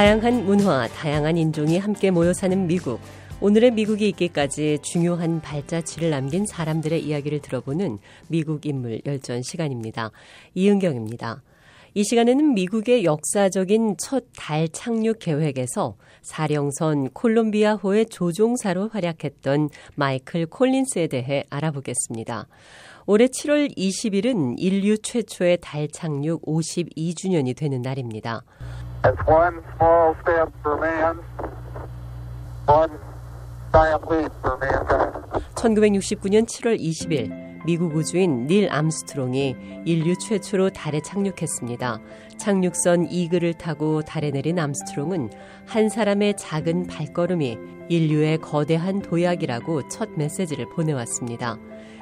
다양한 문화, 다양한 인종이 함께 모여 사는 미국. 오늘의 미국이 있기까지 중요한 발자취를 남긴 사람들의 이야기를 들어보는 미국 인물 열전 시간입니다. 이은경입니다. 이 시간에는 미국의 역사적인 첫 달 착륙 계획에서 사령선 콜롬비아호의 조종사로 활약했던 마이클 콜린스에 대해 알아보겠습니다. 올해 7월 20일은 인류 최초의 달 착륙 52주년이 되는 날입니다. 1969년 7월 20일 미국 우주인 닐 암스트롱이 인류 최초로 달에 착륙했습니다. 착륙선 이글을 타고 달에 내린 암스트롱은 한 사람의 작은 발걸음이 인류의 거대한 도약이라고 첫 메시지를 보내왔습니다.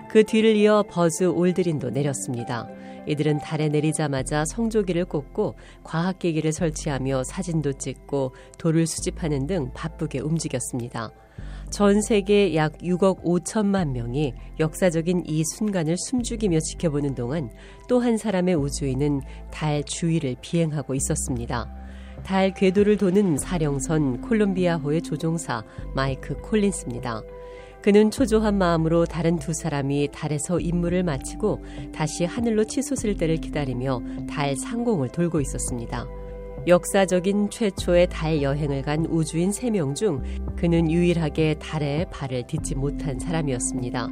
그 뒤를 이어 버즈 올드린도 내렸습니다. 이들은 달에 내리자마자 성조기를 꽂고 과학기기를 설치하며 사진도 찍고 돌을 수집하는 등 바쁘게 움직였습니다. 전 세계 약 6억 5천만 명이 역사적인 이 순간을 숨죽이며 지켜보는 동안 또 한 사람의 우주인은 달 주위를 비행하고 있었습니다. 달 궤도를 도는 사령선 콜롬비아호의 조종사 마이크 콜린스입니다. 그는 초조한 마음으로 다른 두 사람이 달에서 임무를 마치고 다시 하늘로 치솟을 때를 기다리며 달 상공을 돌고 있었습니다. 역사적인 최초의 달 여행을 간 우주인 3명 중 그는 유일하게 달에 발을 딛지 못한 사람이었습니다.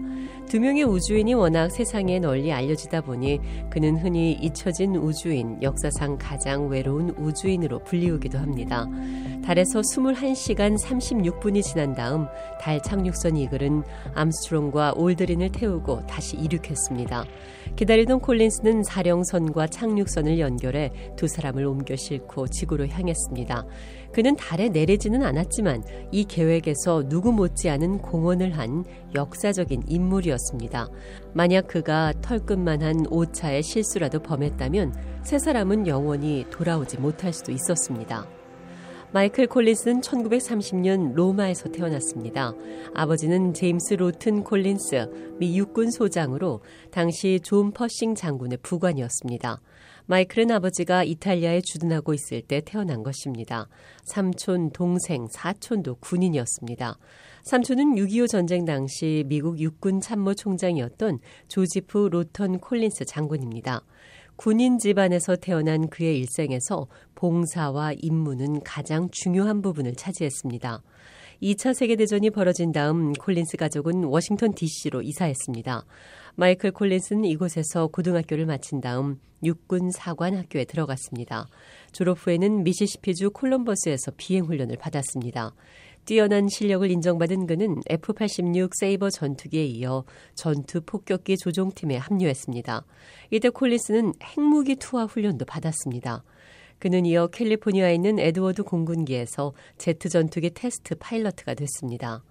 두 명의 우주인이 워낙 세상에 널리 알려지다 보니 그는 흔히 잊혀진 우주인, 역사상 가장 외로운 우주인으로 불리우기도 합니다. 달에서 21시간 36분이 지난 다음 달 착륙선 이글은 암스트롱과 올드린을 태우고 다시 이륙했습니다. 기다리던 콜린스는 사령선과 착륙선을 연결해 두 사람을 옮겨 싣고 지구로 향했습니다. 그는 달에 내리지는 않았지만 이 계획에서 누구 못지않은 공헌을 한 역사적인 인물이었습니다. 만약 그가 털끝만 한 오차의 실수라도 범했다면 세 사람은 영원히 돌아오지 못할 수도 있었습니다. 마이클 콜린스는 1930년 로마에서 태어났습니다. 아버지는 제임스 로튼 콜린스, 미 육군 소장으로 당시 존 퍼싱 장군의 부관이었습니다. 마이클은 아버지가 이탈리아에 주둔하고 있을 때 태어난 것입니다. 삼촌, 동생, 사촌도 군인이었습니다. 삼촌은 6.25 전쟁 당시 미국 육군 참모총장이었던 조지프 로턴 콜린스 장군입니다. 군인 집안에서 태어난 그의 일생에서 봉사와 임무는 가장 중요한 부분을 차지했습니다. 2차 세계대전이 벌어진 다음 콜린스 가족은 워싱턴 DC로 이사했습니다. 마이클 콜린스는 이곳에서 고등학교를 마친 다음 육군 사관 학교에 들어갔습니다. 졸업 후에는 미시시피주 콜럼버스에서 비행 훈련을 받았습니다. 뛰어난 실력을 인정받은 그는 F-86 세이버 전투기에 이어 전투 폭격기 조종팀에 합류했습니다. 이때 콜린스는 핵무기 투하 훈련도 받았습니다. 그는 이어 캘리포니아에 있는 에드워드 공군기지에서 제트 전투기 테스트 파일럿가 됐습니다.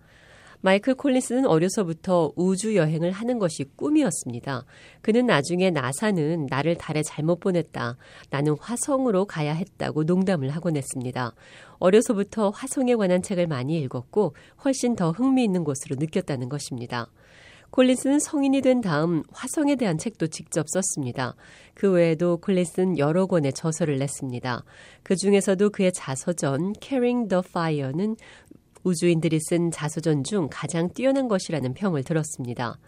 마이클 콜린스는 어려서부터 우주 여행을 하는 것이 꿈이었습니다. 그는 나중에 나사는 나를 달에 잘못 보냈다. 나는 화성으로 가야 했다고 농담을 하곤 했습니다. 어려서부터 화성에 관한 책을 많이 읽었고 훨씬 더 흥미있는 곳으로 느꼈다는 것입니다. 콜린스는 성인이 된 다음 화성에 대한 책도 직접 썼습니다. 그 외에도 콜린스는 여러 권의 저서를 냈습니다. 그 중에서도 그의 자서전 Carrying the Fire는 우주인들이 쓴 자서전 중 가장 뛰어난 것이라는 평을 들었습니다.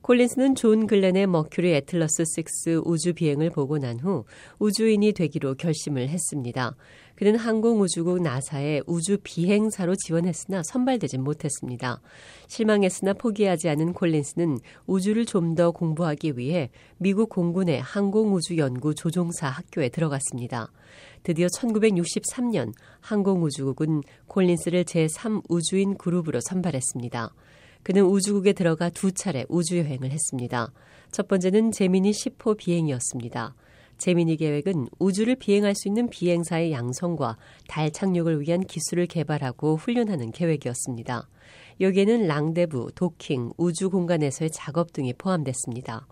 콜린스는 존 글렌의 머큐리 애틀러스 6 우주 비행을 보고 난 후 우주인이 되기로 결심을 했습니다. 그는 항공우주국 나사의 우주 비행사로 지원했으나 선발되진 못했습니다. 실망했으나 포기하지 않은 콜린스는 우주를 좀 더 공부하기 위해 미국 공군의 항공우주연구 조종사 학교에 들어갔습니다. 드디어 1963년 항공우주국은 콜린스를 제3우주인 그룹으로 선발했습니다. 그는 우주국에 들어가 두 차례 우주여행을 했습니다. 첫 번째는 제미니 10호 비행이었습니다. 제미니 계획은 우주를 비행할 수 있는 비행사의 양성과 달 착륙을 위한 기술을 개발하고 훈련하는 계획이었습니다. 여기에는 랑데부, 도킹, 우주 공간에서의 작업 등이 포함됐습니다.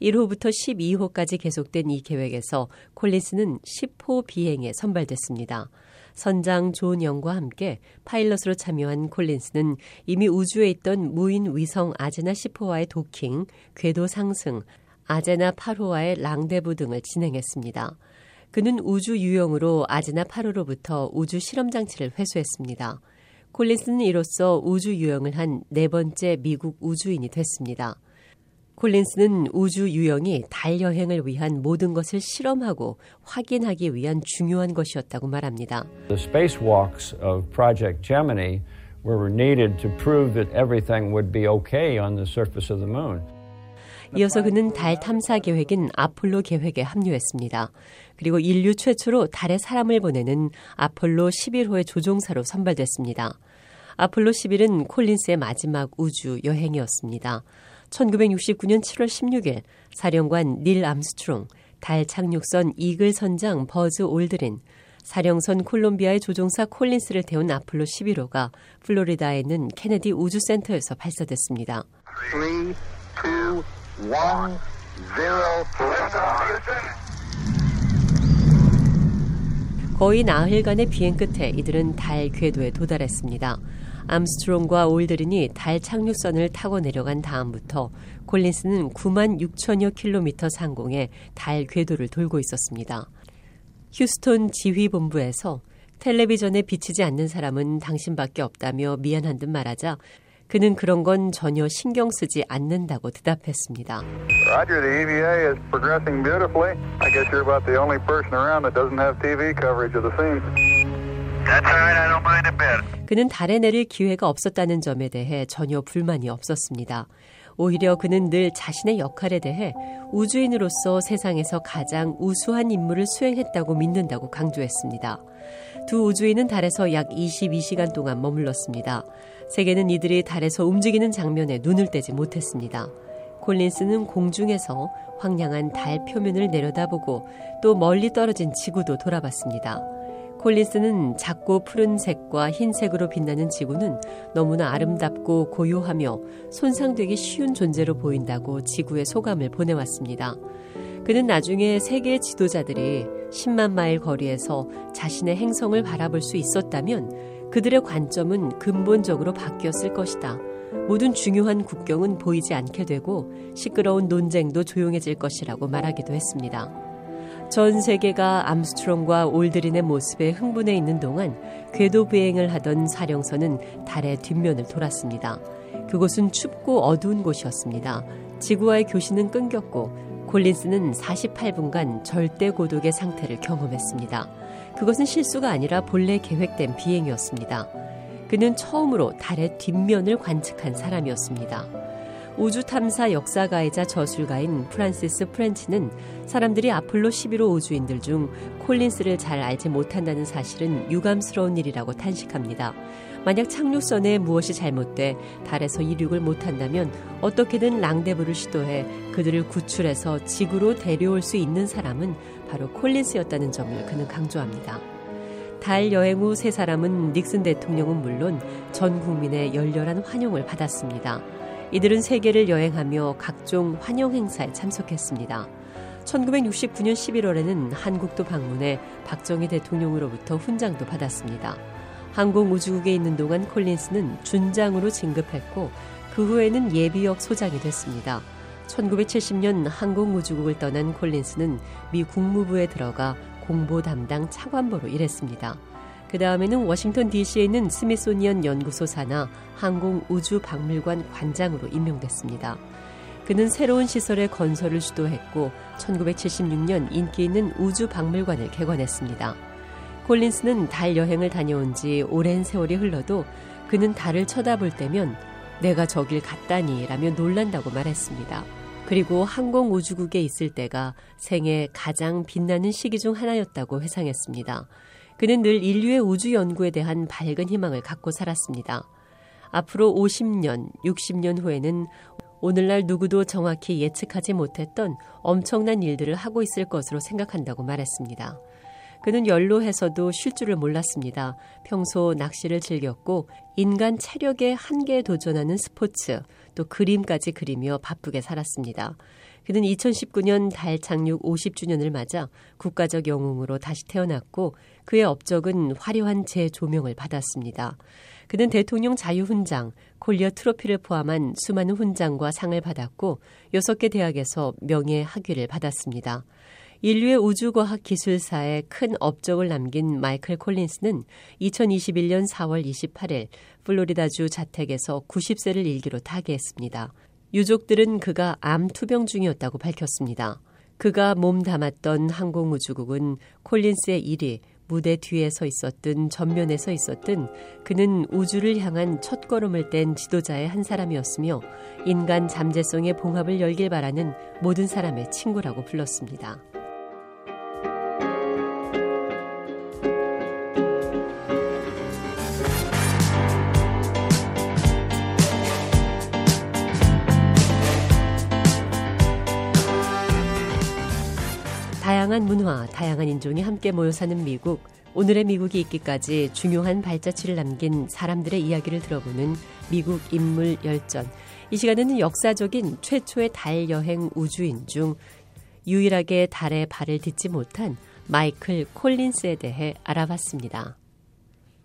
1호부터 12호까지 계속된 이 계획에서 콜린스는 10호 비행에 선발됐습니다. 선장 존 영과 함께 파일럿으로 참여한 콜린스는 이미 우주에 있던 무인 위성 아제나 10호와의 도킹, 궤도 상승, 아제나 8호와의 랑데부 등을 진행했습니다. 그는 우주 유영으로 아제나 8호로부터 우주 실험 장치를 회수했습니다. 콜린스는 이로써 우주 유영을 한 네 번째 미국 우주인이 됐습니다. 콜린스는 우주 유형이 달 여행을 위한 모든 것을 실험하고 확인하기 위한 중요한 것이었다고 말합니다. The spacewalks of Project Gemini were needed to prove that everything would be okay on the surface of the moon. 이어서 그는 달 탐사 계획인 아폴로 계획에 합류했습니다. 그리고 인류 최초로 달에 사람을 보내는 아폴로 11호의 조종사로 선발됐습니다. 아폴로 11은 콜린스의 마지막 우주 여행이었습니다. 1969년 7월 16일 사령관 닐 암스트롱, 달 착륙선 이글 선장 버즈 올드린, 사령선 콜롬비아의 조종사 콜린스를 태운 아폴로 11호가 플로리다에 있는 케네디 우주센터에서 발사됐습니다. 3, 2, one, zero. 거의 나흘간의 비행 끝에 이들은 달 궤도에 도달했습니다. 암스트롱과 올드린이 달 착륙선을 타고 내려간 다음부터 콜린스는 9만 6천여 킬로미터 상공에 달 궤도를 돌고 있었습니다. 휴스톤 지휘본부에서 텔레비전에 비치지 않는 사람은 당신밖에 없다며 미안한 듯 말하자 그는 그런 건 전혀 신경 쓰지 않는다고 대답했습니다. 그는 달에 내릴 기회가 없었다는 점에 대해 전혀 불만이 없었습니다. 오히려 그는 늘 자신의 역할에 대해 우주인으로서 세상에서 가장 우수한 임무를 수행했다고 믿는다고 강조했습니다. 두 우주인은 달에서 약 22시간 동안 머물렀습니다. 세계는 이들이 달에서 움직이는 장면에 눈을 떼지 못했습니다. 콜린스는 공중에서 황량한 달 표면을 내려다보고 또 멀리 떨어진 지구도 돌아봤습니다. 콜린스는 작고 푸른색과 흰색으로 빛나는 지구는 너무나 아름답고 고요하며 손상되기 쉬운 존재로 보인다고 지구의 소감을 보내왔습니다. 그는 나중에 세계 지도자들이 10만 마일 거리에서 자신의 행성을 바라볼 수 있었다면 그들의 관점은 근본적으로 바뀌었을 것이다. 모든 중요한 국경은 보이지 않게 되고 시끄러운 논쟁도 조용해질 것이라고 말하기도 했습니다. 전 세계가 암스트롱과 올드린의 모습에 흥분해 있는 동안 궤도 비행을 하던 사령선은 달의 뒷면을 돌았습니다. 그곳은 춥고 어두운 곳이었습니다. 지구와의 교신은 끊겼고 콜린스는 48분간 절대 고독의 상태를 경험했습니다. 그것은 실수가 아니라 본래 계획된 비행이었습니다. 그는 처음으로 달의 뒷면을 관측한 사람이었습니다. 우주 탐사 역사가이자 저술가인 프란시스 프렌치는 사람들이 아폴로 11호 우주인들 중 콜린스를 잘 알지 못한다는 사실은 유감스러운 일이라고 탄식합니다. 만약 착륙선에 무엇이 잘못돼 달에서 이륙을 못한다면 어떻게든 랑데부를 시도해 그들을 구출해서 지구로 데려올 수 있는 사람은 바로 콜린스였다는 점을 그는 강조합니다. 달 여행 후 세 사람은 닉슨 대통령은 물론 전 국민의 열렬한 환영을 받았습니다. 이들은 세계를 여행하며 각종 환영 행사에 참석했습니다. 1969년 11월에는 한국도 방문해 박정희 대통령으로부터 훈장도 받았습니다. 항공우주국에 있는 동안 콜린스는 준장으로 진급했고 그 후에는 예비역 소장이 됐습니다. 1970년 항공우주국을 떠난 콜린스는 미 국무부에 들어가 공보 담당 차관보로 일했습니다. 그 다음에는 워싱턴 DC에 있는 스미소니언 연구소 산하 항공우주박물관 관장으로 임명됐습니다. 그는 새로운 시설의 건설을 주도했고 1976년 인기 있는 우주박물관을 개관했습니다. 콜린스는 달 여행을 다녀온 지 오랜 세월이 흘러도 그는 달을 쳐다볼 때면 내가 저길 갔다니 라며 놀란다고 말했습니다. 그리고 항공우주국에 있을 때가 생애 가장 빛나는 시기 중 하나였다고 회상했습니다. 그는 늘 인류의 우주 연구에 대한 밝은 희망을 갖고 살았습니다. 앞으로 50년, 60년 후에는 오늘날 누구도 정확히 예측하지 못했던 엄청난 일들을 하고 있을 것으로 생각한다고 말했습니다. 그는 연로해서도 쉴 줄을 몰랐습니다. 평소 낚시를 즐겼고 인간 체력의 한계에 도전하는 스포츠, 또 그림까지 그리며 바쁘게 살았습니다. 그는 2019년 달 착륙 50주년을 맞아 국가적 영웅으로 다시 태어났고 그의 업적은 화려한 재조명을 받았습니다. 그는 대통령 자유훈장, 콜리어 트로피를 포함한 수많은 훈장과 상을 받았고 6개 대학에서 명예 학위를 받았습니다. 인류의 우주과학 기술사에 큰 업적을 남긴 마이클 콜린스는 2021년 4월 28일 플로리다주 자택에서 90세를 일기로 타계했습니다. 유족들은 그가 암 투병 중이었다고 밝혔습니다. 그가 몸 담았던 항공우주국은 콜린스의 일이 무대 뒤에 서 있었든 전면에 서 있었든 그는 우주를 향한 첫 걸음을 뗀 지도자의 한 사람이었으며 인간 잠재성의 봉합을 열길 바라는 모든 사람의 친구라고 불렀습니다. 다양한 문화, 다양한 인종이 함께 모여 사는 미국. 오늘의 미국이 있기까지 중요한 발자취를 남긴 사람들의 이야기를 들어보는 미국 인물 열전. 이 시간에는 역사적인 최초의 달 여행 우주인 중 유일하게 달에 발을 딛지 못한 마이클 콜린스에 대해 알아봤습니다.